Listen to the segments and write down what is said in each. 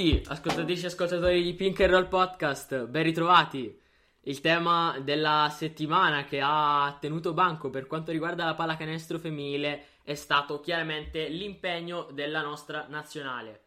Tutti, ascoltatrici e ascoltatori di Pink and Roll Podcast, ben ritrovati. Il tema della settimana che ha tenuto banco per quanto riguarda la pallacanestro femminile è stato chiaramente l'impegno della nostra nazionale.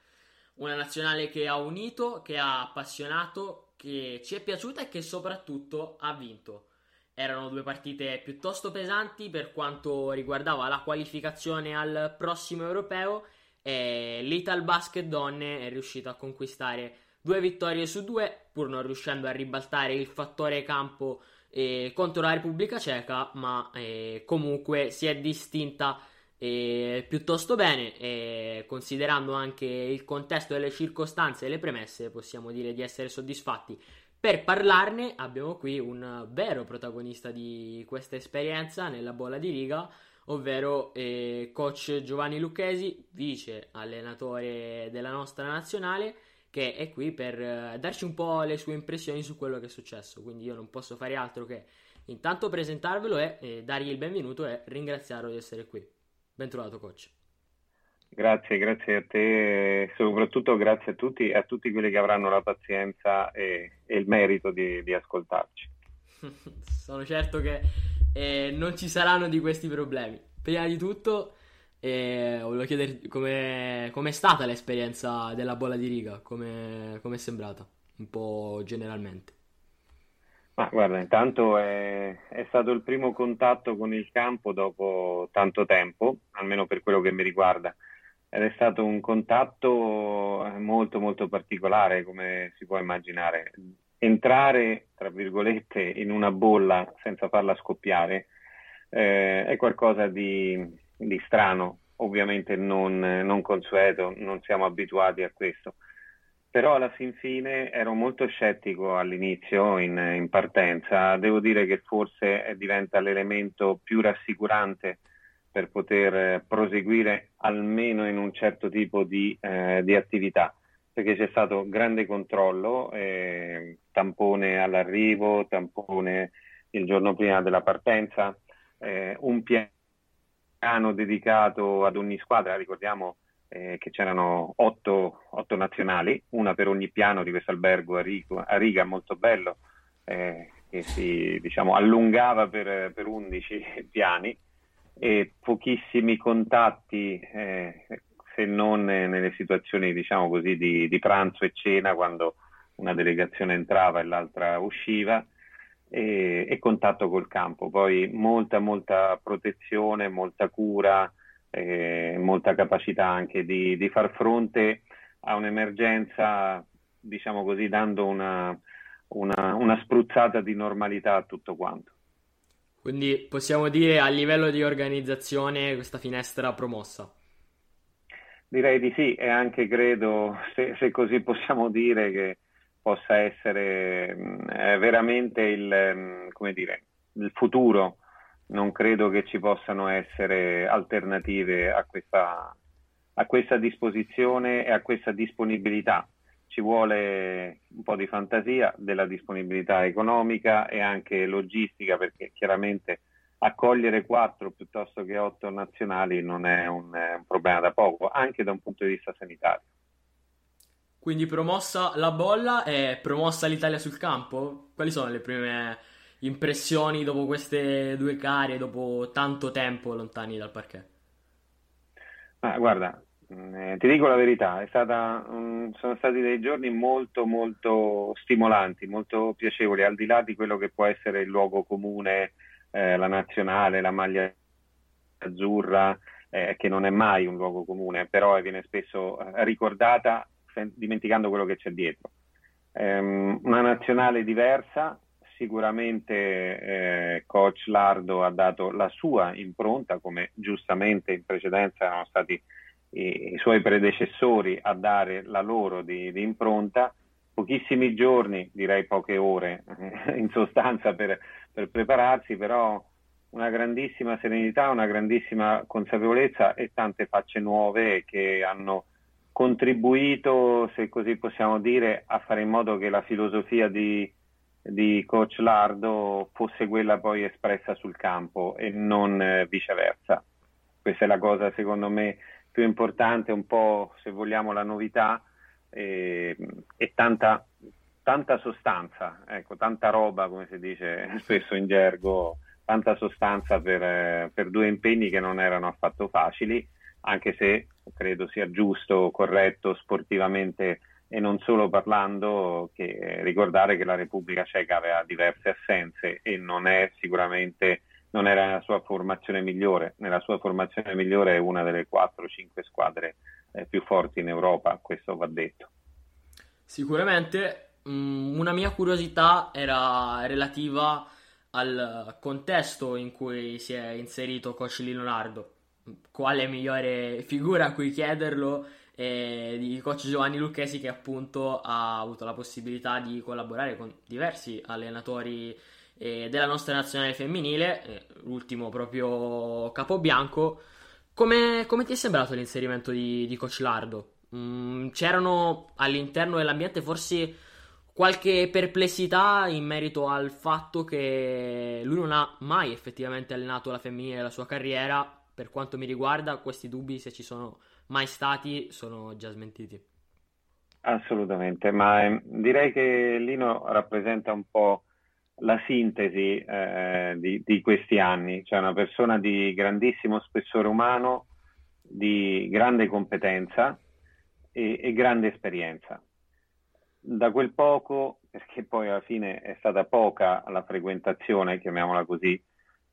Una nazionale che ha unito, che ha appassionato, che ci è piaciuta e che soprattutto ha vinto. Erano due partite piuttosto pesanti per quanto riguardava la qualificazione al prossimo europeo e l'Ital Basket Donne è riuscito a conquistare due vittorie su due, pur non riuscendo a ribaltare il fattore campo eh, contro la Repubblica Ceca, ma eh, comunque si è distinta eh, piuttosto bene, considerando anche il contesto delle circostanze e le premesse, possiamo dire di essere soddisfatti. Per parlarne abbiamo qui un vero protagonista di questa esperienza nella bolla di riga, ovvero eh, coach Giovanni Lucchesi, vice allenatore della nostra nazionale, che è qui per eh, darci un po' le sue impressioni su quello che è successo. Quindi io non posso fare altro che intanto presentarvelo e eh, dargli il benvenuto e ringraziarlo di essere qui. Ben trovato coach. Grazie, grazie a te e soprattutto grazie a tutti e a tutti quelli che avranno la pazienza e, e il merito di, di ascoltarci. Sono certo che e non ci saranno di questi problemi. Prima di tutto, eh, volevo chiederti come è stata l'esperienza della bolla di riga, come è sembrata, un po' generalmente. Ma guarda, intanto è, è, stato il primo contatto con il campo dopo tanto tempo, almeno per quello che mi riguarda, ed è stato un contatto molto molto particolare, come si può immaginare entrare, tra virgolette, in una bolla senza farla scoppiare eh, è qualcosa di, di strano, ovviamente non, non, consueto, non siamo abituati a questo. Però alla fin fine ero molto scettico all'inizio, in, in partenza. Devo dire che forse diventa l'elemento più rassicurante per poter proseguire almeno in un certo tipo di, eh, di attività perché c'è stato grande controllo, eh, tampone all'arrivo, tampone il giorno prima della partenza, eh, un piano dedicato ad ogni squadra, ricordiamo eh, che c'erano otto, otto, nazionali, una per ogni piano di questo albergo a, a riga molto bello, eh, che si diciamo, allungava per, per 11 piani e pochissimi contatti eh, se non nelle situazioni diciamo così di, di pranzo e cena quando una delegazione entrava e l'altra usciva e, e, contatto col campo. Poi molta, molta protezione, molta cura, eh, molta capacità anche di, di, far fronte a un'emergenza, diciamo così, dando una, una, una spruzzata di normalità a tutto quanto. Quindi possiamo dire a livello di organizzazione questa finestra promossa. Direi di sì e anche credo, se, se così possiamo dire, che possa essere mm, veramente il, mm, dire, il futuro. Non credo che ci possano essere alternative a questa, a questa disposizione e a questa disponibilità. Ci vuole un po' di fantasia, della disponibilità economica e anche logistica perché chiaramente accogliere quattro piuttosto che otto nazionali non è un, è un, problema da poco, anche da un punto di vista sanitario. Quindi promossa la bolla e promossa l'Italia sul campo? Quali sono le prime impressioni dopo queste due gare, dopo tanto tempo lontani dal parquet? Ah, guarda, eh, ti dico la verità, stata, um, sono stati dei giorni molto molto stimolanti, molto piacevoli, al di là di quello che può essere il luogo comune, eh, la nazionale, la maglia azzurra, eh, che non è mai un luogo comune, però viene spesso eh, ricordata dimenticando quello che c'è dietro. Um, una nazionale diversa, sicuramente eh, coach Lardo ha dato la sua impronta, come giustamente in precedenza erano stati i, i suoi predecessori a dare la loro di, di, impronta. Pochissimi giorni, direi poche ore in sostanza per, per prepararsi, però una grandissima serenità, una grandissima consapevolezza e tante facce nuove che hanno contribuito, se così possiamo dire, a fare in modo che la filosofia di, di coach Lardo fosse quella poi espressa sul campo e non eh, viceversa. Questa è la cosa secondo me più importante, un po' se vogliamo la novità e, e tanta, tanta sostanza, ecco, tanta roba come si dice spesso in gergo, tanta sostanza per, per due impegni che non erano affatto facili, anche se credo sia giusto, corretto sportivamente e non solo parlando, che ricordare che la Repubblica Ceca aveva diverse assenze e non è sicuramente non era nella sua formazione migliore, nella sua formazione migliore è una delle 4-5 squadre eh, più forti in Europa, questo va detto. Sicuramente mh, mm, una mia curiosità era relativa al contesto in cui si è inserito coach Leonardo. Quale migliore figura a cui chiederlo eh, di coach Giovanni Lucchesi che appunto ha avuto la possibilità di collaborare con diversi allenatori eh, della nostra nazionale femminile, eh, l'ultimo proprio Capobianco. Come, come ti è sembrato l'inserimento di, di coach Lardo? Mm, c'erano all'interno dell'ambiente forse qualche perplessità in merito al fatto che lui non ha mai effettivamente allenato la femminile nella sua carriera. Per quanto mi riguarda, questi dubbi, se ci sono mai stati sono già smentiti. Assolutamente, ma eh, direi che Lino rappresenta un po' la sintesi eh, di, di, questi anni, cioè una persona di grandissimo spessore umano, di grande competenza e, e grande esperienza. Da quel poco, perché poi alla fine è stata poca la frequentazione, chiamiamola così,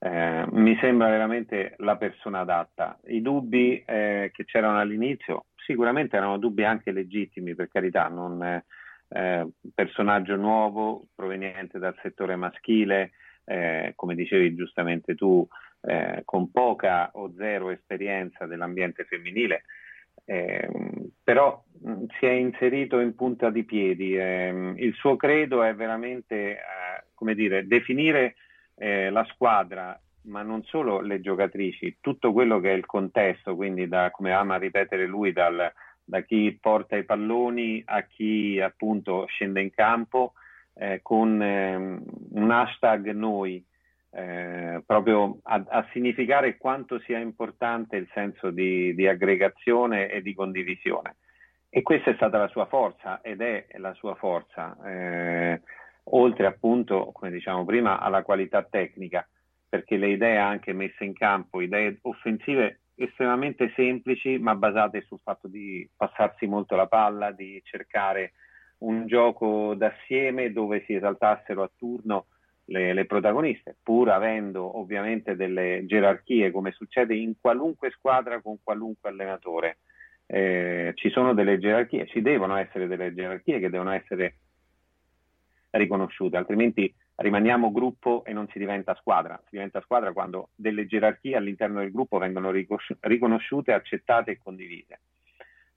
eh, mi sembra veramente la persona adatta. I dubbi eh, che c'erano all'inizio sicuramente erano dubbi anche legittimi, per carità, non eh, personaggio nuovo proveniente dal settore maschile, eh, come dicevi giustamente tu, eh, con poca o zero esperienza dell'ambiente femminile. Ehm, però si è inserito in punta di piedi. Ehm, il suo credo è veramente, eh, come dire, definire eh, la squadra, ma non solo le giocatrici, tutto quello che è il contesto, quindi da, come ama ripetere lui, dal, da chi porta i palloni a chi appunto scende in campo eh, con eh, un hashtag noi, eh, proprio a, a, significare quanto sia importante il senso di, di, aggregazione e di condivisione. E questa è stata la sua forza ed è la sua forza. Eh, oltre appunto, come diciamo prima, alla qualità tecnica, perché le idee anche messe in campo, idee offensive estremamente semplici, ma basate sul fatto di passarsi molto la palla, di cercare un gioco d'assieme dove si esaltassero a turno le, le, protagoniste, pur avendo ovviamente delle gerarchie, come succede in qualunque squadra con qualunque allenatore. Eh, ci sono delle gerarchie, ci devono essere delle gerarchie che devono essere riconosciute, altrimenti rimaniamo gruppo e non si diventa squadra. Si diventa squadra quando delle gerarchie all'interno del gruppo vengono riconosciute, accettate e condivise.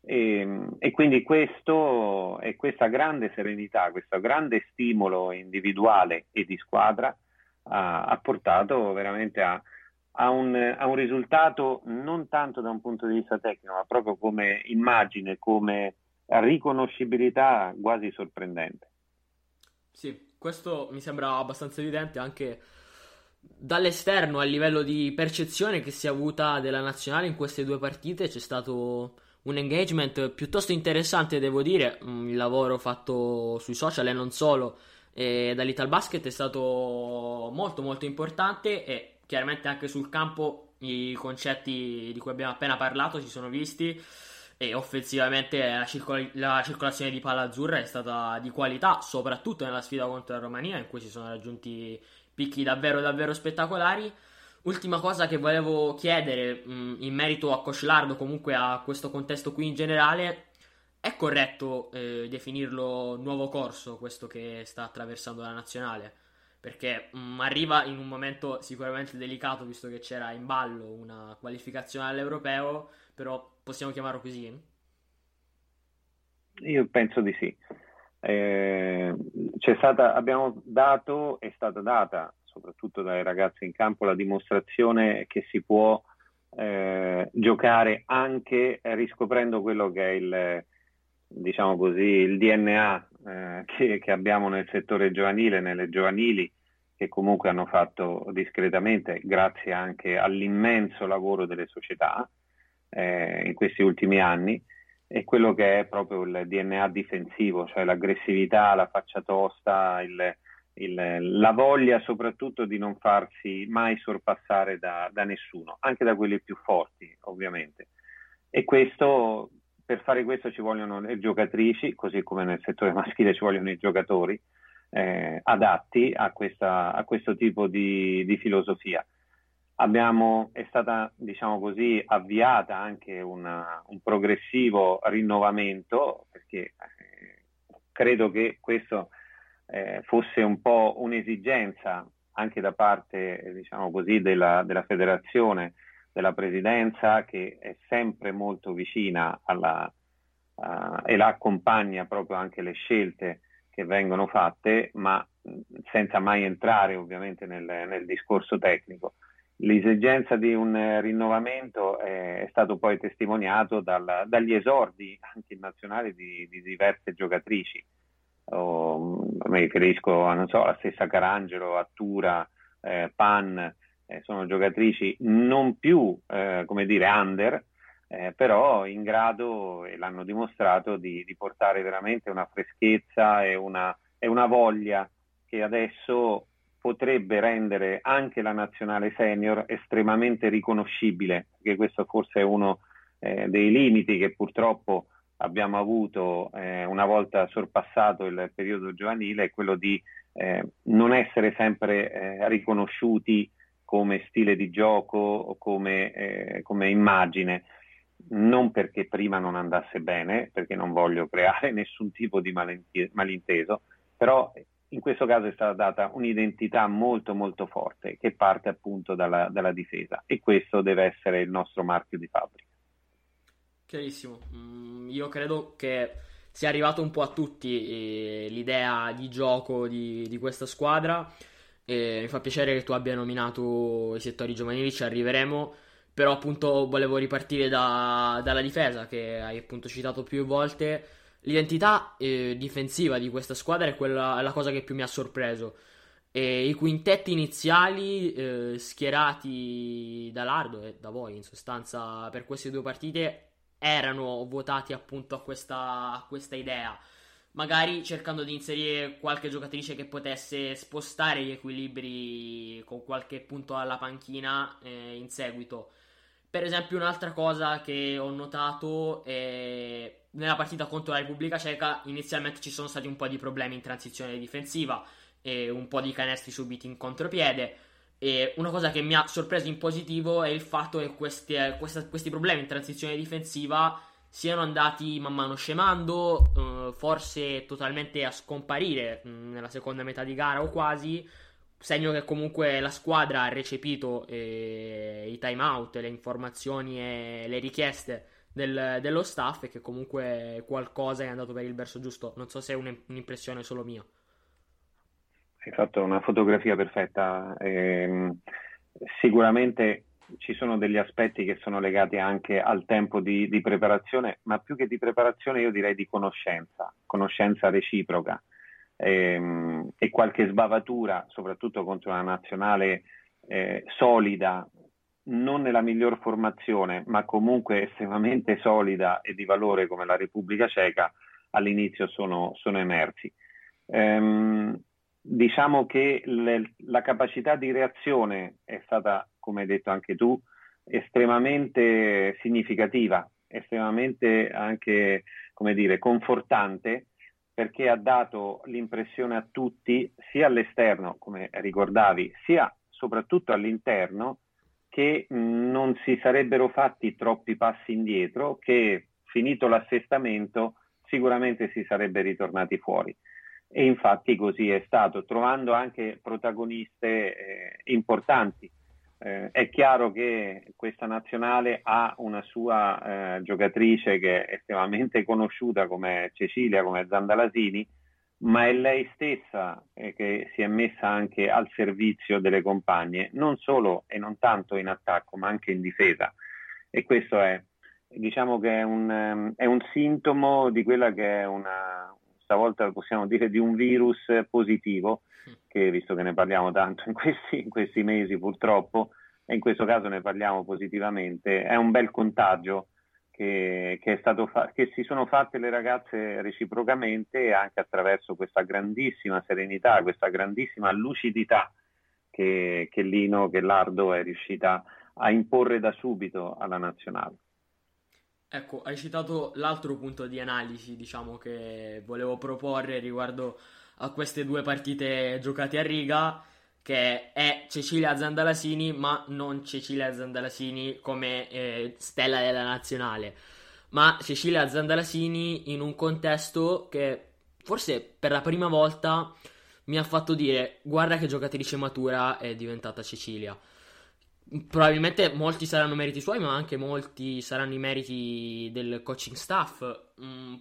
E, e quindi questo e questa grande serenità, questo grande stimolo individuale e di squadra ha, ha portato veramente a, a, un, a un risultato non tanto da un punto di vista tecnico, ma proprio come immagine, come riconoscibilità quasi sorprendente. Sì, questo mi sembra abbastanza evidente anche dall'esterno a livello di percezione che si è avuta della nazionale in queste due partite. C'è stato un engagement piuttosto interessante, devo dire. Mm, il lavoro fatto sui social e non solo e dall'Ital Basket è stato molto molto importante e chiaramente anche sul campo i concetti di cui abbiamo appena parlato si sono visti e offensivamente la, circol- la, circolazione di palla azzurra è stata di qualità, soprattutto nella sfida contro la Romania, in cui si sono raggiunti picchi davvero davvero spettacolari. Ultima cosa che volevo chiedere mh, in merito a Coach comunque a questo contesto qui in generale, è corretto eh, definirlo nuovo corso questo che sta attraversando la nazionale? Perché mh, arriva in un momento sicuramente delicato, visto che c'era in ballo una qualificazione all'europeo, però possiamo chiamarlo così? Io penso di sì. Eh, stata, abbiamo dato, è stata data soprattutto dai ragazzi in campo, la dimostrazione che si può eh, giocare anche riscoprendo quello che è il, diciamo così, il DNA eh, che, che, abbiamo nel settore giovanile, nelle giovanili, che comunque hanno fatto discretamente, grazie anche all'immenso lavoro delle società eh, in questi ultimi anni, e quello che è proprio il DNA difensivo, cioè l'aggressività, la faccia tosta, il, il, la voglia soprattutto di non farsi mai sorpassare da, da, nessuno, anche da quelli più forti ovviamente. E questo, per fare questo ci vogliono le giocatrici, così come nel settore maschile ci vogliono i giocatori eh, adatti a, questa, a, questo tipo di, di filosofia. Abbiamo, è stata, diciamo così, avviata anche una, un progressivo rinnovamento, perché eh, credo che questo eh, fosse un po' un'esigenza anche da parte diciamo così, della, della, federazione, della presidenza che è sempre molto vicina alla, uh, e la accompagna proprio anche le scelte che vengono fatte, ma senza mai entrare ovviamente nel, nel discorso tecnico. L'esigenza di un rinnovamento è, è stato poi testimoniato dal, dagli esordi anche in nazionale di, di diverse giocatrici o, mi riferisco a, so, alla stessa Carangelo, Attura, eh, Pan, eh, sono giocatrici non più, eh, come dire, under, eh, però in grado, e l'hanno dimostrato, di, di portare veramente una freschezza e una, e una voglia che adesso potrebbe rendere anche la nazionale senior estremamente riconoscibile, perché questo forse è uno eh, dei limiti che purtroppo abbiamo avuto eh, una volta sorpassato il periodo giovanile è quello di eh, non essere sempre eh, riconosciuti come stile di gioco o come, eh, come, immagine, non perché prima non andasse bene, perché non voglio creare nessun tipo di malinteso, però in questo caso è stata data un'identità molto molto forte che parte appunto dalla, dalla difesa e questo deve essere il nostro marchio di fabbrica. Chiarissimo. Mm, io credo che sia arrivato un po' a tutti eh, l'idea di gioco di, di questa squadra. E mi fa piacere che tu abbia nominato i settori giovanili, ci arriveremo. Però appunto volevo ripartire da, dalla difesa che hai appunto citato più volte. L'identità eh, difensiva di questa squadra è quella, la cosa che più mi ha sorpreso. E I quintetti iniziali eh, schierati da Lardo e da voi in sostanza per queste due partite erano votati appunto a questa, a questa idea magari cercando di inserire qualche giocatrice che potesse spostare gli equilibri con qualche punto alla panchina eh, in seguito. Per esempio, un'altra cosa che ho notato è nella partita contro la Repubblica Ceca, inizialmente ci sono stati un po' di problemi in transizione difensiva e un po' di canestri subiti in contropiede. E una cosa che mi ha sorpreso in positivo è il fatto che questi, questa, questi problemi in transizione difensiva siano andati man mano scemando, eh, forse totalmente a scomparire mh, mm, nella seconda metà di gara o quasi, segno che comunque la squadra ha recepito eh, i time out, le informazioni e le richieste del, dello staff e che comunque qualcosa è andato per il verso giusto. Non so se è un'impressione solo mia hai fatto una fotografia perfetta. Eh, sicuramente ci sono degli aspetti che sono legati anche al tempo di, di, preparazione, ma più che di preparazione io direi di conoscenza, conoscenza reciproca ehm, e qualche sbavatura, soprattutto contro una nazionale eh, solida, non nella miglior formazione, ma comunque estremamente solida e di valore come la Repubblica Ceca, all'inizio sono, sono emersi. Ehm, diciamo che le, la capacità di reazione è stata, come hai detto anche tu, estremamente significativa estremamente anche, come dire, confortante perché ha dato l'impressione a tutti, sia all'esterno, come ricordavi, sia soprattutto all'interno, che non si sarebbero fatti troppi passi indietro, che finito l'assestamento sicuramente si sarebbe ritornati fuori. E infatti così è stato, trovando anche protagoniste eh, importanti. Eh, è chiaro che questa nazionale ha una sua eh, giocatrice che è estremamente conosciuta come Cecilia, come Zandalasini, ma è lei stessa eh, che si è messa anche al servizio delle compagne, non solo e non tanto in attacco, ma anche in difesa. E questo è, diciamo che è un, ehm, è un sintomo di quella che è una, stavolta possiamo dire, di un virus positivo, che visto che ne parliamo tanto in questi, in questi mesi purtroppo, e in questo caso ne parliamo positivamente, è un bel contagio che, che, fa- che, si sono fatte le ragazze reciprocamente anche attraverso questa grandissima serenità, questa grandissima lucidità che, che Lino, che Lardo è riuscita a imporre da subito alla nazionale. Ecco, hai citato l'altro punto di analisi, diciamo, che volevo proporre riguardo a queste due partite giocate a riga che è Cecilia Zandalasini, ma non Cecilia Zandalasini come eh, stella della nazionale, ma Cecilia Zandalasini in un contesto che forse per la prima volta mi ha fatto dire guarda che giocatrice matura è diventata Cecilia. Probabilmente molti saranno meriti suoi, ma anche molti saranno i meriti del coaching staff. Mm,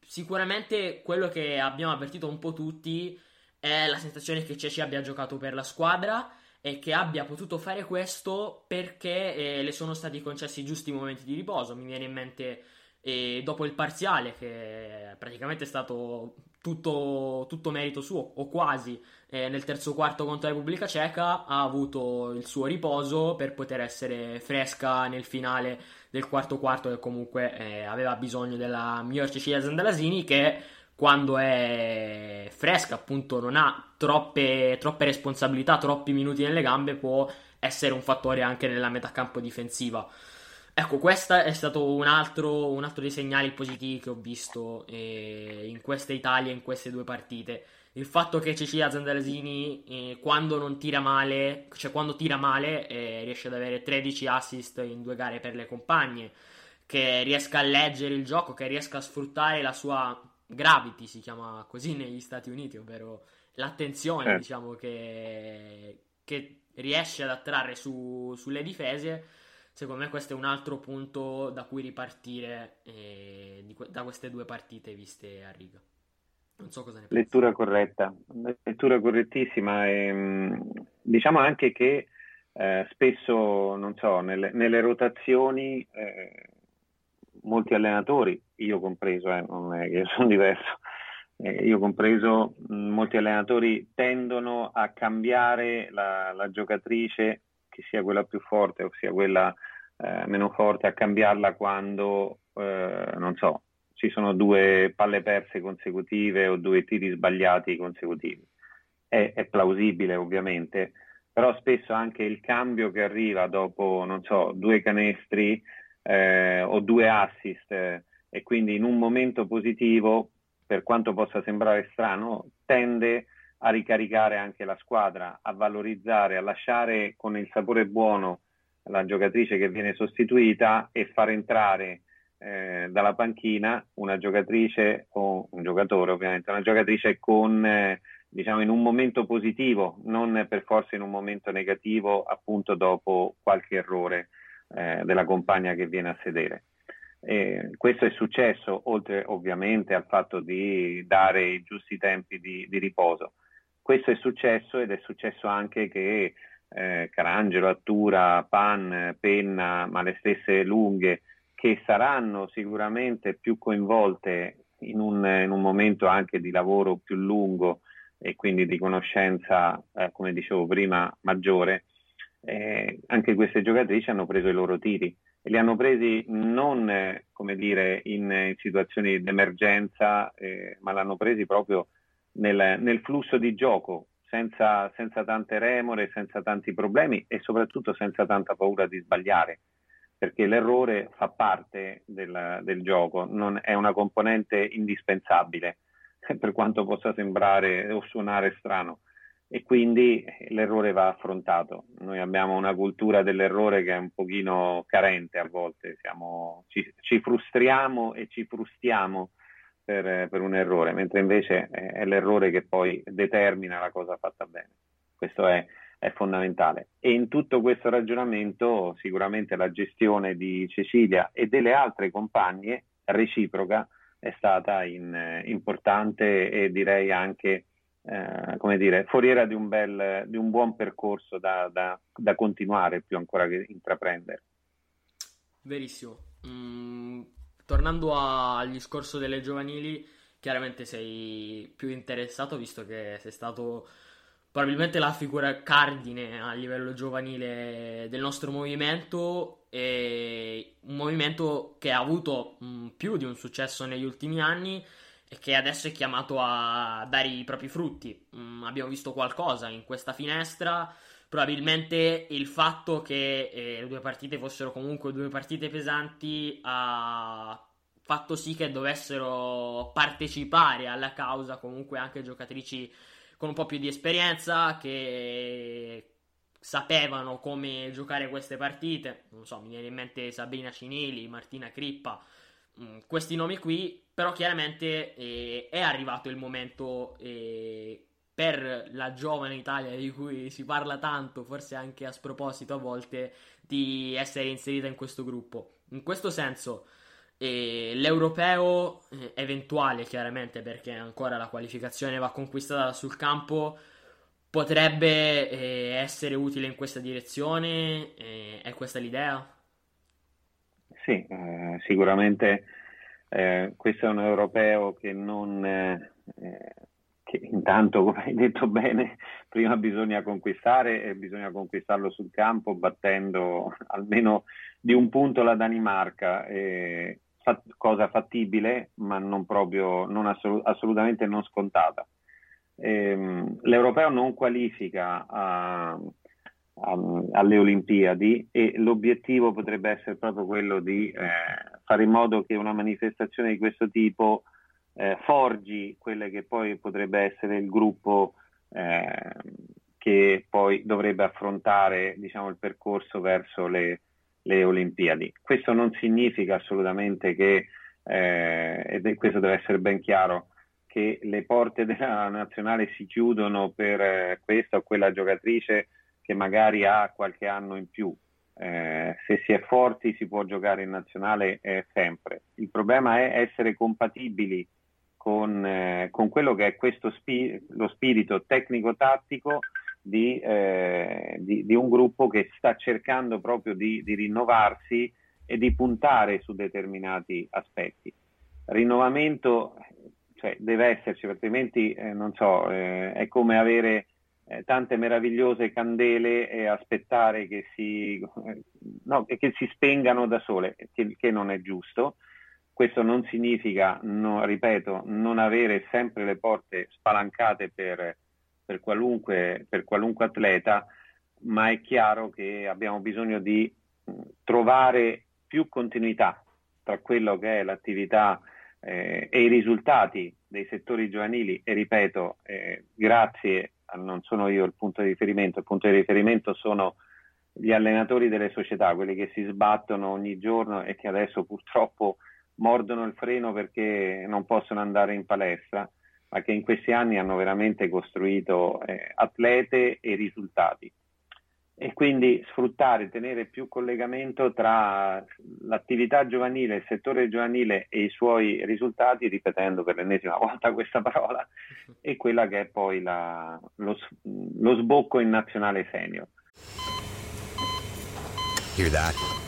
sicuramente quello che abbiamo avvertito un po' tutti è la sensazione che Ceci abbia giocato per la squadra e che abbia potuto fare questo perché eh, le sono stati concessi i giusti momenti di riposo. Mi viene in mente eh, dopo il parziale, che praticamente è stato tutto, tutto merito suo, o quasi, eh, nel terzo quarto contro la Repubblica Ceca, ha avuto il suo riposo per poter essere fresca nel finale del quarto quarto, che comunque eh, aveva bisogno della miglior Cecilia Zandalasini, che quando è fresca, appunto, non ha troppe, troppe, responsabilità, troppi minuti nelle gambe, può essere un fattore anche nella metacampo difensiva. Ecco, questo è stato un altro, un altro dei segnali positivi che ho visto eh, in questa Italia, in queste due partite. Il fatto che Cecilia Zandalasini, eh, quando non tira male, cioè quando tira male, eh, riesce ad avere 13 assist in due gare per le compagne, che riesca a leggere il gioco, che riesca a sfruttare la sua Gravity si chiama così negli Stati Uniti, ovvero l'attenzione, eh. diciamo, che, che, riesce ad attrarre su, sulle difese. Secondo me questo è un altro punto da cui ripartire eh, di, da queste due partite viste a riga. Non so cosa ne pensi. Lettura corretta, lettura correttissima. E, ehm, diciamo anche che eh, spesso, non so, nelle, nelle rotazioni eh, molti allenatori, io compreso, eh, non è che sono diverso, eh, io compreso, molti allenatori tendono a cambiare la, la, giocatrice, che sia quella più forte o sia quella eh, meno forte, a cambiarla quando, eh, non so, ci sono due palle perse consecutive o due tiri sbagliati consecutivi. È, è plausibile ovviamente, però spesso anche il cambio che arriva dopo, non so, due canestri eh, o due assist eh, e quindi in un momento positivo, per quanto possa sembrare strano, tende a ricaricare anche la squadra, a valorizzare, a lasciare con il sapore buono la giocatrice che viene sostituita e far entrare eh, dalla panchina una giocatrice o un giocatore ovviamente, una giocatrice con eh, diciamo in un momento positivo, non per forza in un momento negativo appunto dopo qualche errore eh, della compagna che viene a sedere. E questo è successo oltre ovviamente al fatto di dare i giusti tempi di, di riposo. Questo è successo ed è successo anche che eh, Carangelo, Attura, Pan, Penna, ma le stesse lunghe, che saranno sicuramente più coinvolte in un, in un momento anche di lavoro più lungo e quindi di conoscenza, eh, come dicevo prima, maggiore, eh, anche queste giocatrici hanno preso i loro tiri e li hanno presi non eh, come dire, in, in situazioni di emergenza, eh, ma l'hanno presi proprio nel, nel flusso di gioco, senza, senza, tante remore, senza tanti problemi e soprattutto senza tanta paura di sbagliare. perché l'errore fa parte del, del gioco, non è una componente indispensabile, per quanto possa sembrare o suonare strano e quindi l'errore va affrontato. Noi abbiamo una cultura dell'errore che è un pochino carente a volte, Siamo, ci, ci, frustriamo e ci frustiamo per, per, un errore, mentre invece è l'errore che poi determina la cosa fatta bene. Questo è, è fondamentale. E in tutto questo ragionamento sicuramente la gestione di Cecilia e delle altre compagne reciproca è stata in, importante e direi anche eh, come dire, foriera di un, bel, di un buon percorso da, da, da, continuare più ancora che intraprendere. Verissimo. Mm, tornando al discorso delle giovanili, chiaramente sei più interessato visto che sei stato probabilmente la figura cardine a livello giovanile del nostro movimento e un movimento che ha avuto mh, più di un successo negli ultimi anni e che adesso è chiamato a dare i propri frutti. Mm, abbiamo visto qualcosa in questa finestra. Probabilmente il fatto che eh, le due partite fossero comunque due partite pesanti ha fatto sì che dovessero partecipare alla causa comunque anche giocatrici con un po' più di esperienza che sapevano come giocare queste partite. Non so, mi viene in mente Sabrina Cinelli, Martina Crippa Mm, questi nomi qui, però chiaramente eh, è arrivato il momento eh, per la giovane Italia di cui si parla tanto, forse anche a sproposito a volte, di essere inserita in questo gruppo. In questo senso, eh, l'europeo eh, eventuale, chiaramente, perché ancora la qualificazione va conquistata sul campo, potrebbe eh, essere utile in questa direzione? Eh, è questa l'idea? Sì, eh, sicuramente eh, questo è un europeo che non... Eh, che intanto, come hai detto bene, prima bisogna conquistare e bisogna conquistarlo sul campo battendo almeno di un punto la Danimarca. Eh, cosa fattibile, ma non proprio, non assolut- assolutamente non scontata. Ehm, l'europeo non qualifica a, um, alle Olimpiadi e l'obiettivo potrebbe essere proprio quello di eh, fare in modo che una manifestazione di questo tipo eh, forgi quelle che poi potrebbe essere il gruppo eh, che poi dovrebbe affrontare diciamo, il percorso verso le, le, Olimpiadi. Questo non significa assolutamente che, eh, ed questo deve essere ben chiaro, che le porte della nazionale si chiudono per eh, questa o quella giocatrice che magari ha qualche anno in più. Eh, se si è forti si può giocare in nazionale eh, sempre. Il problema è essere compatibili con, eh, con quello che è questo spi- lo spirito tecnico-tattico di, eh, di, di, un gruppo che sta cercando proprio di, di, rinnovarsi e di puntare su determinati aspetti. Rinnovamento cioè, deve esserci, altrimenti eh, non so, eh, è come avere eh, tante meravigliose candele e aspettare che si, no, che si spengano da sole, che, che, non è giusto. Questo non significa, no, ripeto, non avere sempre le porte spalancate per, per, qualunque, per qualunque atleta, ma è chiaro che abbiamo bisogno di trovare più continuità tra quello che è l'attività eh, e i risultati dei settori giovanili. E ripeto, eh, grazie non sono io il punto di riferimento, il punto di riferimento sono gli allenatori delle società, quelli che si sbattono ogni giorno e che adesso purtroppo mordono il freno perché non possono andare in palestra, ma che in questi anni hanno veramente costruito eh, atlete e risultati e quindi sfruttare, tenere più collegamento tra l'attività giovanile, il settore giovanile e i suoi risultati, ripetendo per l'ennesima volta questa parola, e quella che è poi la, lo, lo sbocco in nazionale senior. Hear that?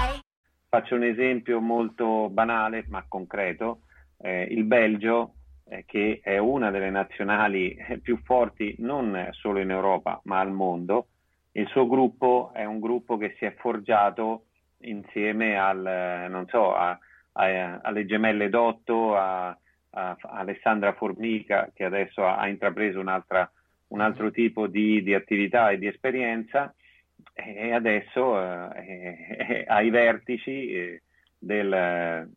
Faccio un esempio molto banale ma concreto. Eh, il Belgio, eh, che è una delle nazionali più forti non solo in Europa ma al mondo, il suo gruppo è un gruppo che si è forgiato insieme al, non so, a, a, alle gemelle Dotto, a, a Alessandra Formica che adesso ha, ha intrapreso un altro tipo di, di, attività e di esperienza e adesso eh, è ai vertici eh, del,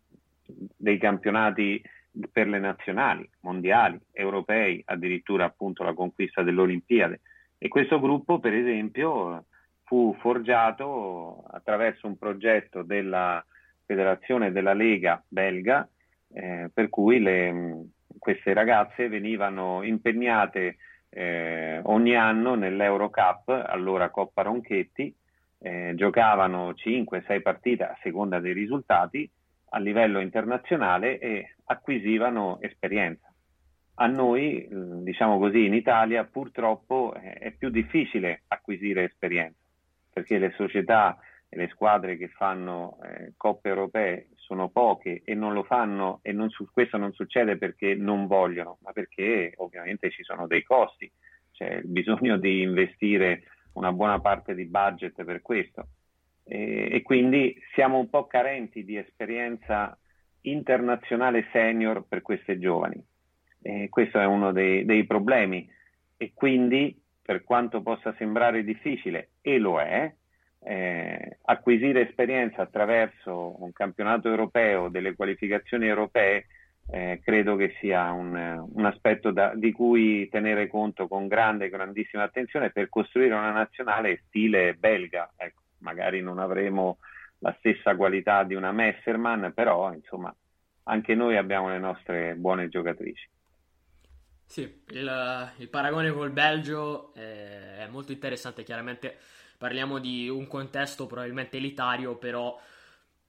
dei campionati per le nazionali, mondiali, europei, addirittura appunto la conquista dell'Olimpiade. E questo gruppo, per esempio, fu forgiato attraverso un progetto della Federazione della Lega belga eh, per cui le, queste ragazze venivano impegnate eh, ogni anno nell'Eurocup, allora Coppa Ronchetti, eh, giocavano 5-6 partite a seconda dei risultati a livello internazionale e acquisivano esperienza. A noi, diciamo così, in Italia purtroppo è più difficile acquisire esperienza perché le società le squadre che fanno eh, coppe europee sono poche e non lo fanno e non su, questo non succede perché non vogliono, ma perché ovviamente ci sono dei costi, c'è il bisogno di investire una buona parte di budget per questo. E, e quindi siamo un po' carenti di esperienza internazionale senior per queste giovani. E questo è uno dei, dei problemi. E quindi per quanto possa sembrare difficile, e lo è, eh, acquisire esperienza attraverso un campionato europeo, delle qualificazioni europee, eh, credo che sia un, un aspetto da, di cui tenere conto con grande, grandissima attenzione per costruire una nazionale stile belga. Ecco, magari non avremo la stessa qualità di una Messerman, però insomma anche noi abbiamo le nostre buone giocatrici. Sì, il, il paragone col Belgio è, è molto interessante, chiaramente parliamo di un contesto probabilmente elitario, però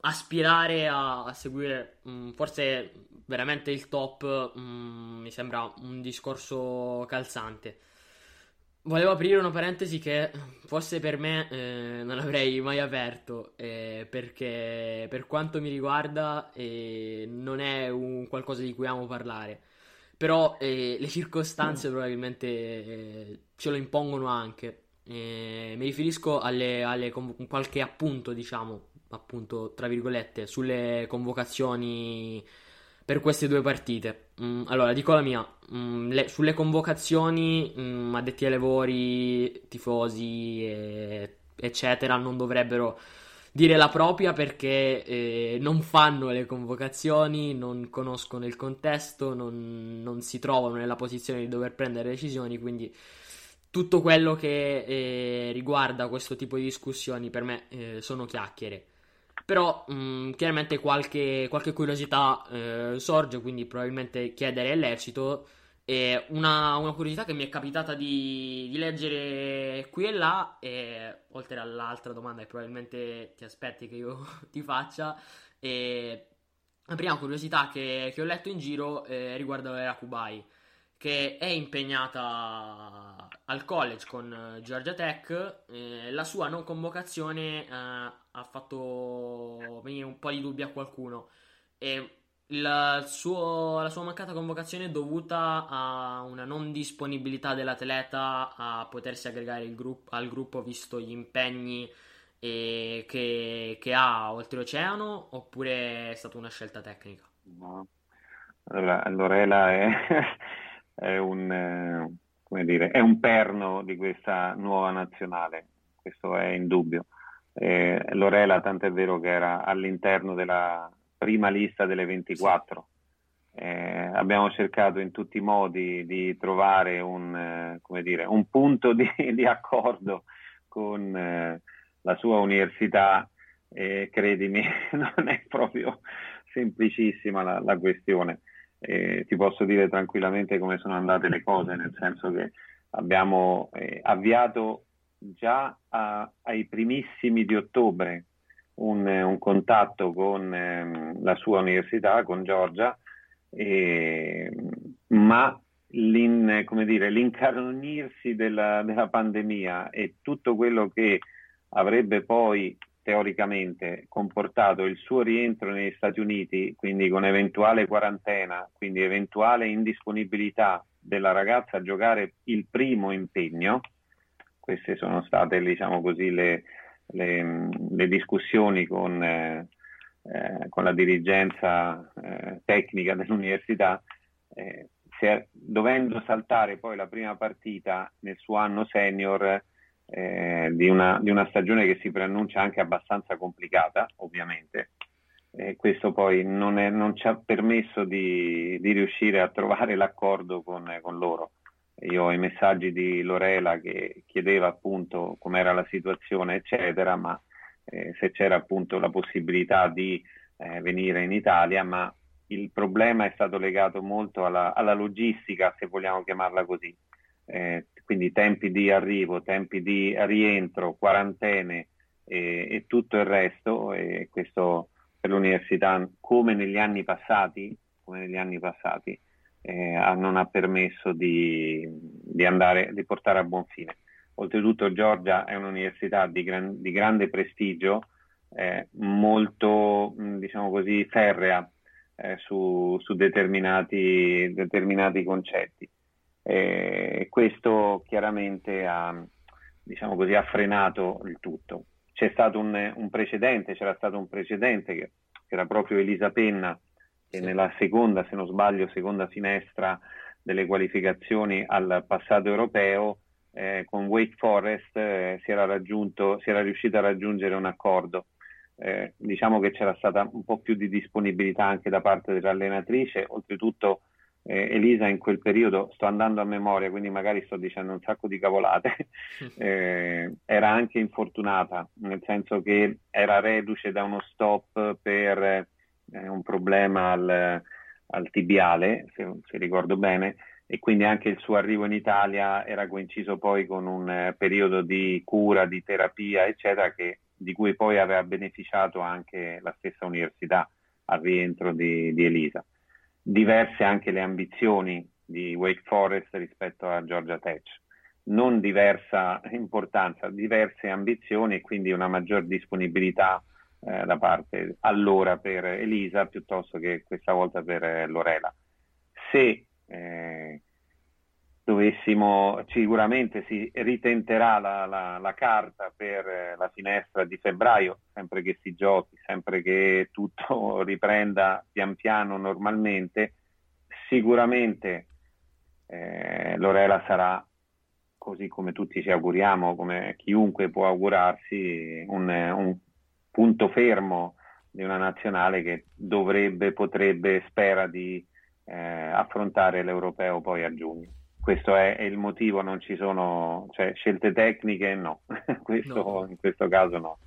aspirare a, a seguire mh, mm, forse veramente il top mh, mm, mi sembra un discorso calzante. Volevo aprire una parentesi che forse per me eh, non avrei mai aperto, eh, perché per quanto mi riguarda eh, non è un qualcosa di cui amo parlare, però eh, le circostanze probabilmente eh, ce lo impongono anche. Eh, mi riferisco alle, alle conv- qualche appunto, diciamo, appunto, tra virgolette, sulle convocazioni per queste due partite. Mm, allora, dico la mia, mm, le, sulle convocazioni, mm, addetti ai lavori, tifosi, e, eccetera, non dovrebbero dire la propria perché eh, non fanno le convocazioni, non conoscono il contesto, non, non si trovano nella posizione di dover prendere decisioni, quindi tutto quello che eh, riguarda questo tipo di discussioni per me eh, sono chiacchiere. Però mh, mm, chiaramente qualche, qualche curiosità eh, sorge, quindi probabilmente chiedere è lecito. Una, una, curiosità che mi è capitata di, di, leggere qui e là, e, oltre all'altra domanda che probabilmente ti aspetti che io ti faccia, la prima curiosità che, che ho letto in giro eh, riguarda l'era Kubai che è impegnata al college con Georgia Tech. Eh, la sua non convocazione eh, ha fatto venire un po' di dubbi a qualcuno. E il suo, la sua mancata convocazione è dovuta a una non disponibilità dell'atleta a potersi aggregare gruppo, al gruppo visto gli impegni eh, che, che, ha oltreoceano oppure è stata una scelta tecnica? No. Allora, Lorela è è un, eh, dire, è un perno di questa nuova nazionale, questo è indubbio. Eh, Lorela, tant'è vero che era all'interno della prima lista delle 24. Eh, abbiamo cercato in tutti i modi di trovare un, eh, dire, un punto di, di, accordo con eh, la sua università e credimi, non è proprio semplicissima la, la questione. Eh, ti posso dire tranquillamente come sono andate le cose, nel senso che abbiamo eh, avviato già a, ai primissimi di ottobre un, un contatto con eh, la sua università, con Giorgia, ma l'in, dire, l'incarnirsi della, della pandemia e tutto quello che avrebbe poi teoricamente comportato il suo rientro negli Stati Uniti, quindi con eventuale quarantena, quindi eventuale indisponibilità della ragazza a giocare il primo impegno, queste sono state diciamo così, le, le, le, discussioni con, eh, eh, con, la dirigenza eh, tecnica dell'università, eh, se, dovendo saltare poi la prima partita nel suo anno senior eh, di, una, di, una, stagione che si preannuncia anche abbastanza complicata, ovviamente. E questo poi non, è, non, ci ha permesso di, di, riuscire a trovare l'accordo con, con, loro. Io ho i messaggi di Lorela che chiedeva appunto com'era la situazione, eccetera, ma eh, se c'era appunto la possibilità di eh, venire in Italia, ma il problema è stato legato molto alla, alla logistica, se vogliamo chiamarla così. Eh, quindi tempi di arrivo, tempi di rientro, quarantene e, e tutto il resto, e questo per l'università come negli anni passati, come negli anni passati eh, non ha permesso di, di, andare, di portare a buon fine. Oltretutto Giorgia è un'università di, gran, di grande prestigio, eh, molto diciamo così, ferrea eh, su, su determinati, determinati concetti. Eh, questo chiaramente ha, diciamo così, ha, frenato il tutto. C'è stato un, un, precedente, c'era stato un precedente che, che era proprio Elisa Penna, che sì. nella seconda, se non sbaglio, seconda finestra delle qualificazioni al passato europeo, eh, con Wake Forest eh, si, era si, era riuscito a raggiungere un accordo. Eh, diciamo che c'era stata un po' più di disponibilità anche da parte dell'allenatrice, oltretutto eh, Elisa in quel periodo, sto andando a memoria, quindi magari sto dicendo un sacco di cavolate, eh, era anche infortunata, nel senso che era reduce da uno stop per eh, un problema al, al tibiale, se, se, ricordo bene, e quindi anche il suo arrivo in Italia era coinciso poi con un eh, periodo di cura, di terapia, eccetera, che, di cui poi aveva beneficiato anche la stessa università al rientro di, di Elisa diverse anche le ambizioni di Wake Forest rispetto a Georgia Tech. Non diversa importanza, diverse ambizioni e quindi una maggior disponibilità eh, da parte allora per Elisa piuttosto che questa volta per eh, Lorela. Se eh, dovessimo, sicuramente si ritenterà la, la, la carta per eh, la finestra di febbraio, sempre che si giochi, sempre che tutto riprenda pian piano normalmente, sicuramente eh, Lorela sarà, così come tutti ci auguriamo, come chiunque può augurarsi, un, un punto fermo di una nazionale che dovrebbe, potrebbe, spera di eh, affrontare l'europeo poi a giugno questo è, il motivo, non ci sono cioè, scelte tecniche, no, questo, no. in questo caso no.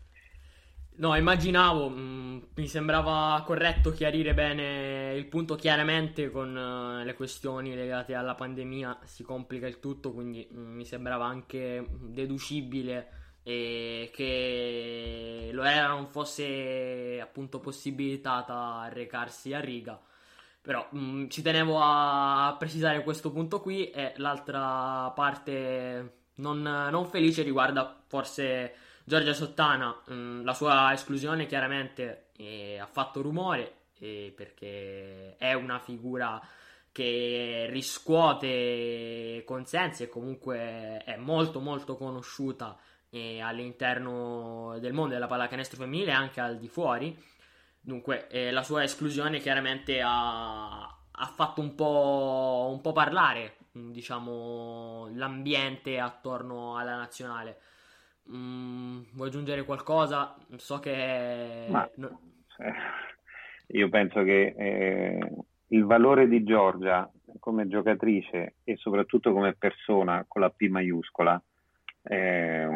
No, immaginavo, mh, mm, mi sembrava corretto chiarire bene il punto chiaramente con uh, le questioni legate alla pandemia, si complica il tutto, quindi mh, mm, mi sembrava anche deducibile e che lo era non fosse appunto possibilitata a recarsi a riga. Però mh, mm, ci tenevo a precisare questo punto qui e l'altra parte non, non felice riguarda forse Giorgia Sottana. Mh, mm, la sua esclusione chiaramente eh, ha fatto rumore eh, perché è una figura che riscuote consensi e comunque è molto molto conosciuta eh, all'interno del mondo della pallacanestro femminile e anche al di fuori Dunque, eh, la sua esclusione chiaramente ha, ha fatto un po', un po', parlare, diciamo, l'ambiente attorno alla nazionale. Mm, vuoi aggiungere qualcosa? So che... Ma, eh, io penso che eh, il valore di Giorgia come giocatrice e soprattutto come persona con la P maiuscola eh,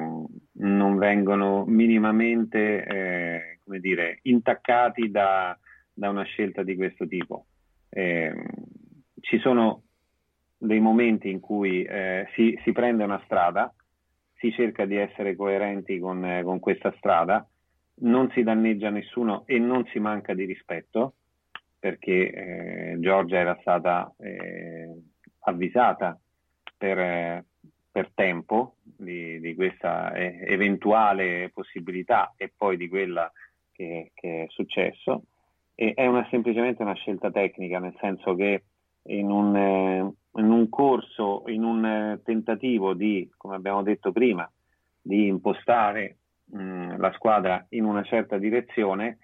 non vengono minimamente eh, come dire, intaccati da, da una scelta di questo tipo. Eh, ci sono dei momenti in cui eh, si, si, prende una strada, si cerca di essere coerenti con, eh, con, questa strada, non si danneggia nessuno e non si manca di rispetto, perché eh, Giorgia era stata eh, avvisata per, per tempo di, di, questa eh, eventuale possibilità e poi di quella che, che è successo. E è una, semplicemente una scelta tecnica, nel senso che in un, eh, in un corso, in un eh, tentativo di, come abbiamo detto prima, di impostare mh, la squadra in una certa direzione,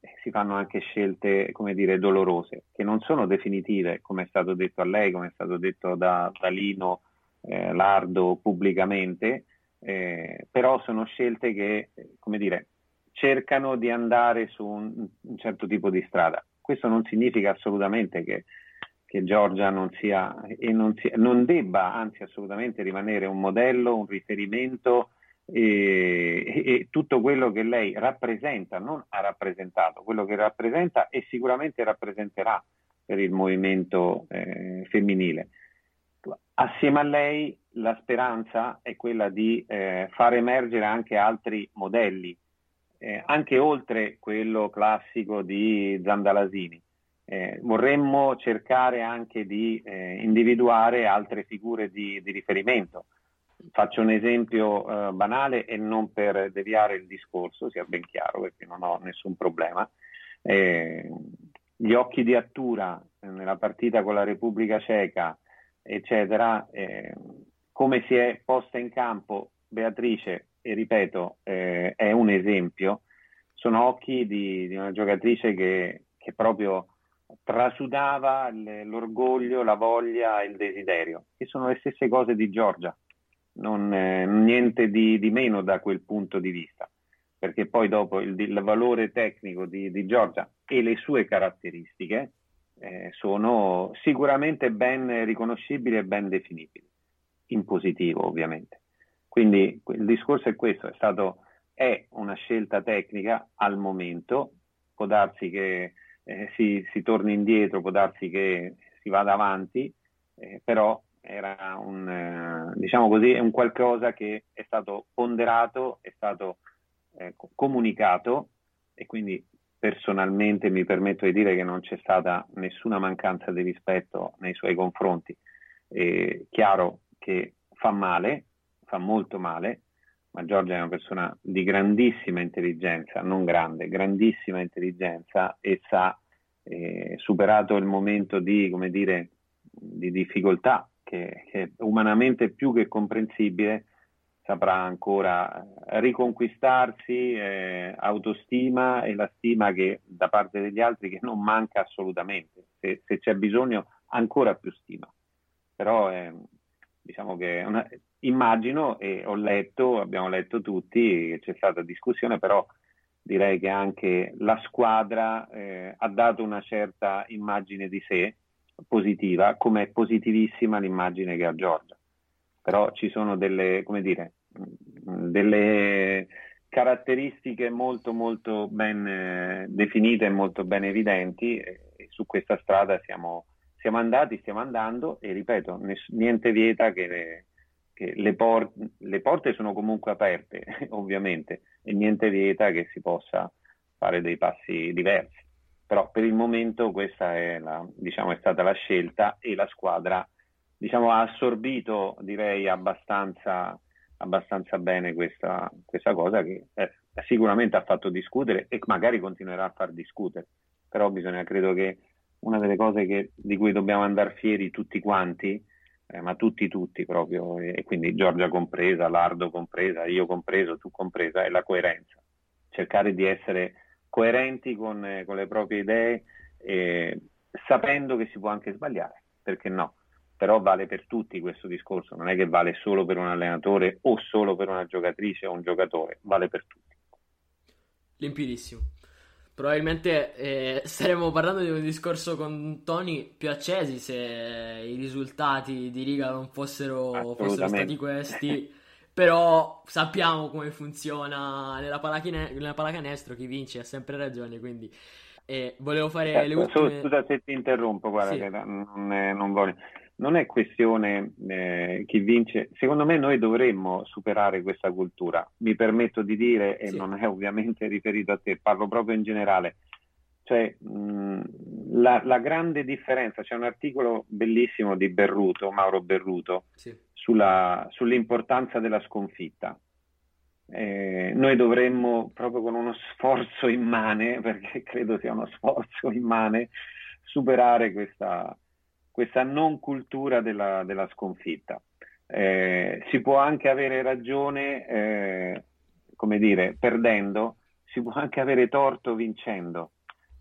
eh, si fanno anche scelte, come dire, dolorose, che non sono definitive, come è stato detto a lei, come è stato detto da, da Lino Lardo pubblicamente, però sono scelte che, come dire, cercano di andare su un, un certo tipo di strada. Questo non significa assolutamente che che Giorgia non sia e non, sia, non, debba anzi assolutamente rimanere un modello, un riferimento e, e, tutto quello che lei rappresenta, non ha rappresentato, quello che rappresenta e sicuramente rappresenterà per il movimento eh, femminile. Assieme a lei la speranza è quella di eh, far emergere anche altri modelli, eh, anche oltre quello classico di Zandalasini eh, vorremmo cercare anche di eh, individuare altre figure di, di, riferimento. Faccio un esempio eh, banale e non per deviare il discorso, sia ben chiaro, perché non ho nessun problema. Eh, gli occhi di Attura eh, nella partita con la Repubblica Ceca, eccetera, eh, come si è posta in campo Beatrice, e ripeto, è un esempio, sono occhi di, di una giocatrice che, che proprio trasudava l'orgoglio, la voglia e il desiderio, che sono le stesse cose di Giorgia, non, eh, niente di, di, meno da quel punto di vista, perché poi dopo il, il valore tecnico di, di, Giorgia e le sue caratteristiche eh, sono sicuramente ben riconoscibili e ben definibili, in positivo ovviamente. Quindi il discorso è questo, è, stato, è una scelta tecnica al momento, può darsi che eh, si, si, torni indietro, può darsi che si vada avanti, eh, però era un, eh, diciamo così, un qualcosa che è stato ponderato, è stato eh, comunicato e quindi personalmente mi permetto di dire che non c'è stata nessuna mancanza di rispetto nei suoi confronti. È chiaro che fa male, fa molto male, ma Giorgia è una persona di grandissima intelligenza, non grande, grandissima intelligenza e sa, eh, superato il momento di, come dire, di difficoltà, che, che, è umanamente più che comprensibile, saprà ancora riconquistarsi eh, autostima e la stima che da parte degli altri che non manca assolutamente, se, se c'è bisogno ancora più stima. Però eh, diciamo che una, immagino e ho letto, abbiamo letto tutti, c'è stata discussione, però direi che anche la squadra eh, ha dato una certa immagine di sé positiva, come è positivissima l'immagine che ha Giorgia. Però ci sono delle, come dire, delle caratteristiche molto molto ben eh, definite e molto ben evidenti e, su questa strada siamo, siamo andati, stiamo andando e ripeto, niente vieta che, che le, por- le, porte sono comunque aperte, ovviamente, e niente vieta che si possa fare dei passi diversi. Però per il momento questa è, la, diciamo, è stata la scelta e la squadra diciamo, ha assorbito, direi, abbastanza, abbastanza bene questa, questa cosa che eh, sicuramente ha fatto discutere e magari continuerà a far discutere. Però bisogna, credo che una delle cose che, di cui dobbiamo andare fieri tutti quanti, eh, ma tutti, tutti proprio, e quindi Giorgia compresa, Lardo compresa, io compreso, tu compresa, è la coerenza. Cercare di essere coerenti con, eh, con le proprie idee, eh, sapendo che si può anche sbagliare, perché no? Però vale per tutti questo discorso, non è che vale solo per un allenatore o solo per una giocatrice o un giocatore, vale per tutti. Limpidissimo. Probabilmente eh, staremo parlando di un discorso con toni più accesi se i risultati di riga non fossero, fossero stati questi. però sappiamo come funziona nella, palachine- nella pallacanestro, chi vince ha sempre ragione, quindi eh, volevo fare certo, le ultime... Scusa se ti interrompo, guarda, sì. non, è, non, voglio. Non, è, questione eh, chi vince, secondo me noi dovremmo superare questa cultura, mi permetto di dire, e sì. non è ovviamente riferito a te, parlo proprio in generale, cioè, mh, la, la, grande differenza, c'è un articolo bellissimo di Berruto, Mauro Berruto, sì. sulla, sull'importanza della sconfitta. Eh, noi dovremmo proprio con uno sforzo immane, perché credo sia uno sforzo immane, superare questa, questa non cultura della, della sconfitta. Eh, si può anche avere ragione, eh, come dire, perdendo, si può anche avere torto vincendo.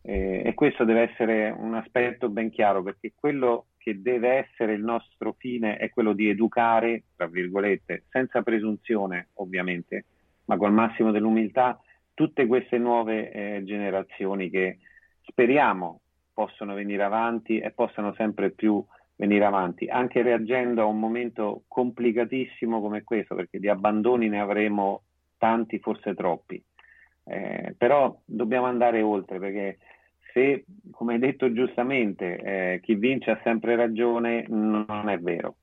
Eh, e questo deve essere un aspetto ben chiaro perché quello che deve essere il nostro fine è quello di educare, tra virgolette, senza presunzione ovviamente, ma col massimo dell'umiltà, tutte queste nuove eh, generazioni che speriamo possano venire avanti e possano sempre più venire avanti, anche reagendo a un momento complicatissimo come questo, perché di abbandoni ne avremo tanti, forse troppi. Eh, però dobbiamo andare oltre perché se, come hai detto giustamente, eh, chi vince ha sempre ragione, non è vero.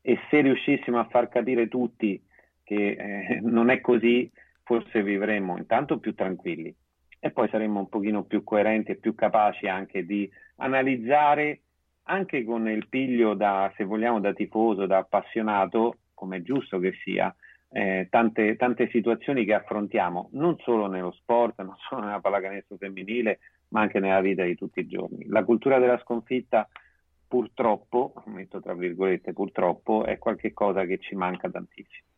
E se riuscissimo a far capire tutti che eh, non è così, forse vivremmo intanto più tranquilli e poi saremmo un pochino più coerenti e più capaci anche di analizzare anche con il piglio da, se vogliamo, da tifoso, da appassionato, come è giusto che sia, eh, tante, tante, situazioni che affrontiamo, non solo nello sport, non solo nella pallacanestro femminile, ma anche nella vita di tutti i giorni. La cultura della sconfitta, purtroppo, metto tra virgolette purtroppo, è qualcosa che ci manca tantissimo.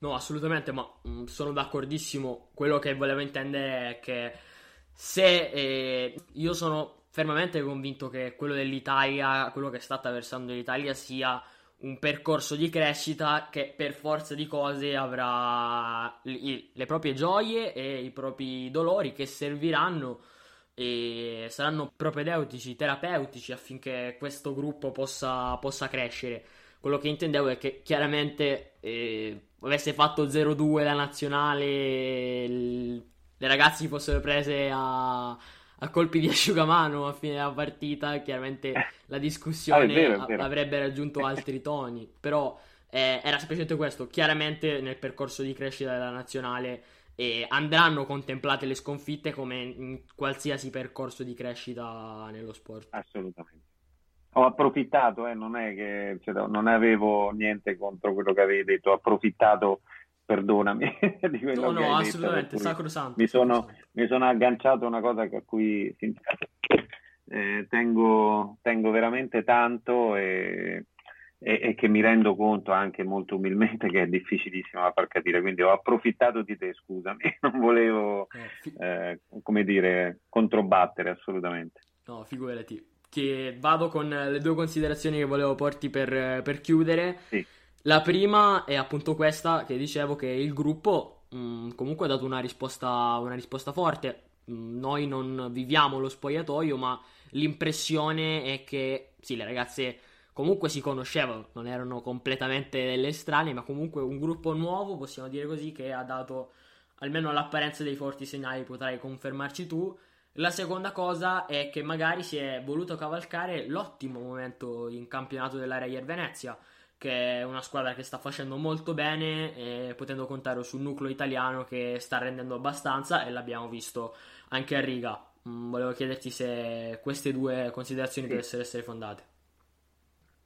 No, assolutamente, ma mh, mm, sono d'accordissimo. Quello che volevo intendere è che se eh, io sono fermamente convinto che quello dell'Italia, quello che sta attraversando l'Italia sia un percorso di crescita che per forza di cose avrà le, le proprie gioie e i propri dolori che serviranno e saranno propedeutici, terapeutici affinché questo gruppo possa, possa crescere. Quello che intendevo è che chiaramente eh, avesse fatto 0-2 la nazionale, il, le ragazze si fossero prese a, a, colpi di asciugamano a fine della partita, chiaramente eh. la discussione ah, vero, vero. avrebbe raggiunto altri toni. Però eh, era semplicemente questo, chiaramente nel percorso di crescita della nazionale e andranno contemplate le sconfitte come in qualsiasi percorso di crescita nello sport. Assolutamente. Ho approfittato, eh, non è che cioè, non avevo niente contro quello che avevi detto, ho approfittato, perdonami, di quello no, che no, hai assolutamente, detto, sacrosanto. Mi sono, mi sono agganciato a una cosa a cui eh, tengo, tengo veramente tanto e e, e, che mi rendo conto anche molto umilmente che è difficilissimo da far capire, quindi ho approfittato di te, scusami, non volevo, eh, come dire, controbattere assolutamente. No, figurati. Che vado con le due considerazioni che volevo porti per, per chiudere. Sì. La prima è appunto questa che dicevo che il gruppo mh, mm, comunque ha dato una risposta, una risposta forte. Mh, mm, noi non viviamo lo spogliatoio, ma l'impressione è che sì, le ragazze comunque si conoscevano, non erano completamente delle strane, ma comunque un gruppo nuovo, possiamo dire così, che ha dato almeno all'apparenza dei forti segnali, potrai confermarci tu. La seconda cosa è che magari si è voluto cavalcare l'ottimo momento in campionato della Reyer Venezia, che è una squadra che sta facendo molto bene, potendo contare sul nucleo italiano che sta rendendo abbastanza e l'abbiamo visto anche a riga. Mm, volevo chiederti se queste due considerazioni sì. dovessero essere fondate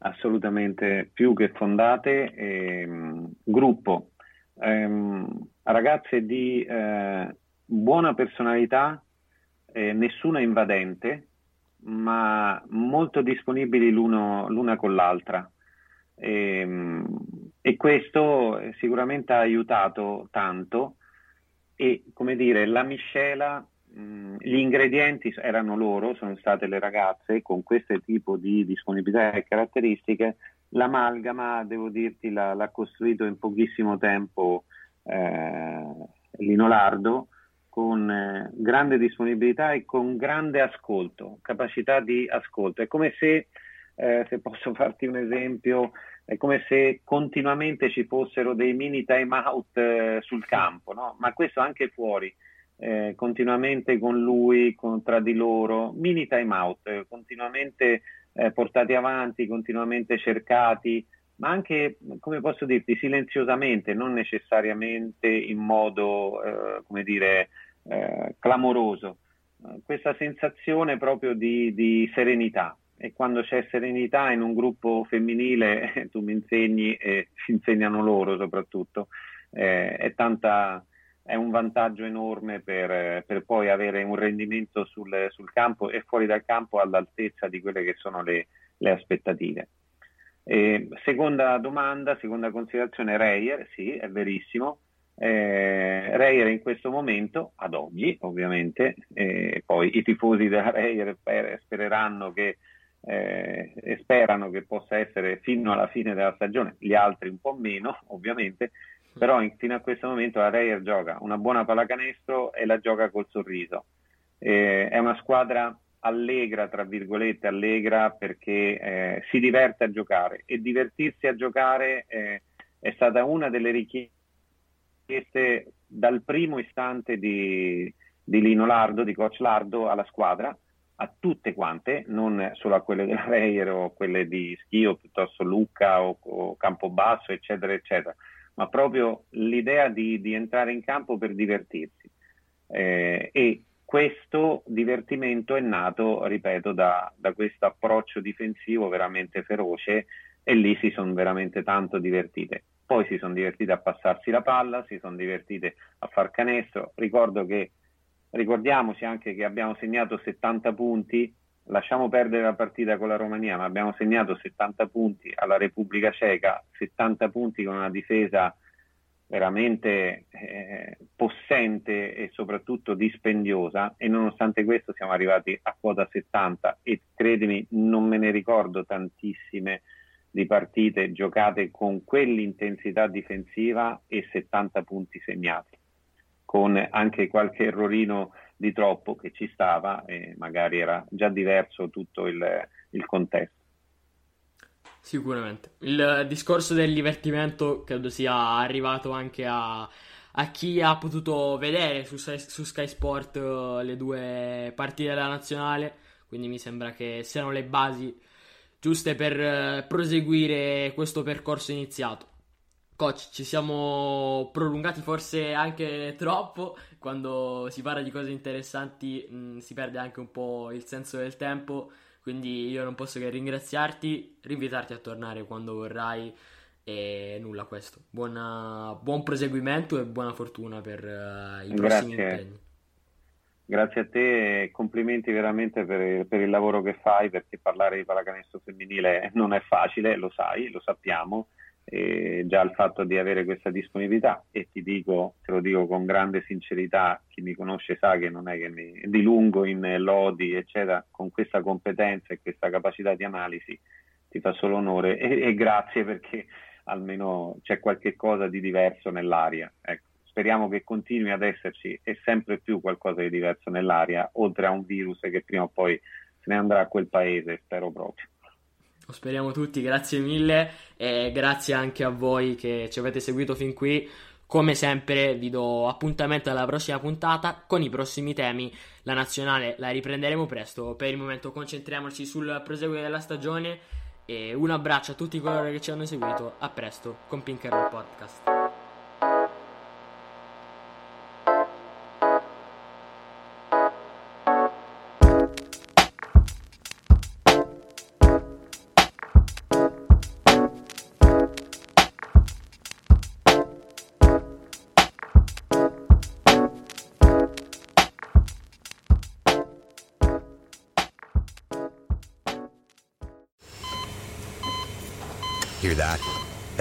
assolutamente più che fondate. Ehm, gruppo, ehm, ragazze di eh, buona personalità, eh, nessuna invadente, ma molto disponibili l'una con l'altra. E, ehm, e questo sicuramente ha aiutato tanto e come dire la miscela Mm, gli ingredienti erano loro, sono state le ragazze con questo tipo di disponibilità e caratteristiche. L'amalgama, devo dirti, l'ha, l'ha costruito in pochissimo tempo eh, Lino Lardo con eh, grande disponibilità e con grande ascolto, capacità di ascolto. È come se, eh, se posso farti un esempio, è come se continuamente ci fossero dei mini time out eh, sul campo, no? ma questo anche fuori, eh, continuamente con lui, con, tra di loro, mini time out, eh, continuamente eh, portati avanti, continuamente cercati, ma anche, come posso dirti, silenziosamente, non necessariamente in modo, eh, come dire, eh, clamoroso. Questa sensazione proprio di, di serenità, e quando c'è serenità in un gruppo femminile tu mi insegni e ci insegnano loro soprattutto, eh, è, tanta, è, un vantaggio enorme per, per poi avere un rendimento sul, sul, campo e fuori dal campo all'altezza di quelle che sono le, le aspettative. E seconda domanda, seconda considerazione, Reyer, sì, è verissimo. Eh, Reyer in questo momento, ad oggi ovviamente, eh, poi i tifosi della Reyer spereranno che eh, e sperano che possa essere fino alla fine della stagione, gli altri un po' meno ovviamente, però in, fino a questo momento la Reyer gioca una buona pallacanestro e la gioca col sorriso. Eh, è una squadra allegra, tra virgolette, allegra perché eh, si diverte a giocare e divertirsi a giocare eh, è stata una delle richieste dal primo istante di, di Lino Lardo, di coach Lardo alla squadra a tutte quante, non solo a quelle della Reyer o quelle di Schio, piuttosto Lucca o, o Campobasso, eccetera, eccetera, ma proprio l'idea di, di entrare in campo per divertirsi. Eh, e questo divertimento è nato, ripeto, da, da questo approccio difensivo veramente feroce e lì si sono veramente tanto divertite. Poi si sono divertite a passarsi la palla, si sono divertite a far canestro. Ricordo che Ricordiamoci anche che abbiamo segnato 70 punti, lasciamo perdere la partita con la Romania, ma abbiamo segnato 70 punti alla Repubblica Ceca, 70 punti con una difesa veramente eh, possente e soprattutto dispendiosa e nonostante questo siamo arrivati a quota 70 e credimi non me ne ricordo tantissime di partite giocate con quell'intensità difensiva e 70 punti segnati con anche qualche errorino di troppo che ci stava e magari era già diverso tutto il, il contesto. Sicuramente. Il discorso del divertimento credo sia arrivato anche a, a chi ha potuto vedere su, su, Sky Sport eh, le due partite della nazionale, quindi mi sembra che siano le basi giuste per eh, proseguire questo percorso iniziato. Coach, ci siamo prolungati forse anche troppo. Quando si parla di cose interessanti mh, mm, si perde anche un po' il senso del tempo. Quindi io non posso che ringraziarti, rinvitarti a tornare quando vorrai. E nulla questo. Buona, buon proseguimento e buona fortuna per uh, i Grazie. prossimi impegni. Grazie a te e complimenti veramente per, per, il lavoro che fai perché parlare di pallacanestro femminile non è facile, lo sai, lo sappiamo eh, già il fatto di avere questa disponibilità e ti dico, te lo dico con grande sincerità, chi mi conosce sa che non è che mi dilungo in lodi, eccetera, con questa competenza e questa capacità di analisi ti fa solo onore e, e grazie perché almeno c'è qualche cosa di diverso nell'aria. Ecco, speriamo che continui ad esserci e sempre più qualcosa di diverso nell'aria, oltre a un virus che prima o poi se ne andrà a quel paese, spero proprio. Lo speriamo tutti, grazie mille e grazie anche a voi che ci avete seguito fin qui. Come sempre vi do appuntamento alla prossima puntata con i prossimi temi. La nazionale la riprenderemo presto. Per il momento concentriamoci sul proseguire della stagione e un abbraccio a tutti coloro che ci hanno seguito. A presto con Pink Roll Podcast.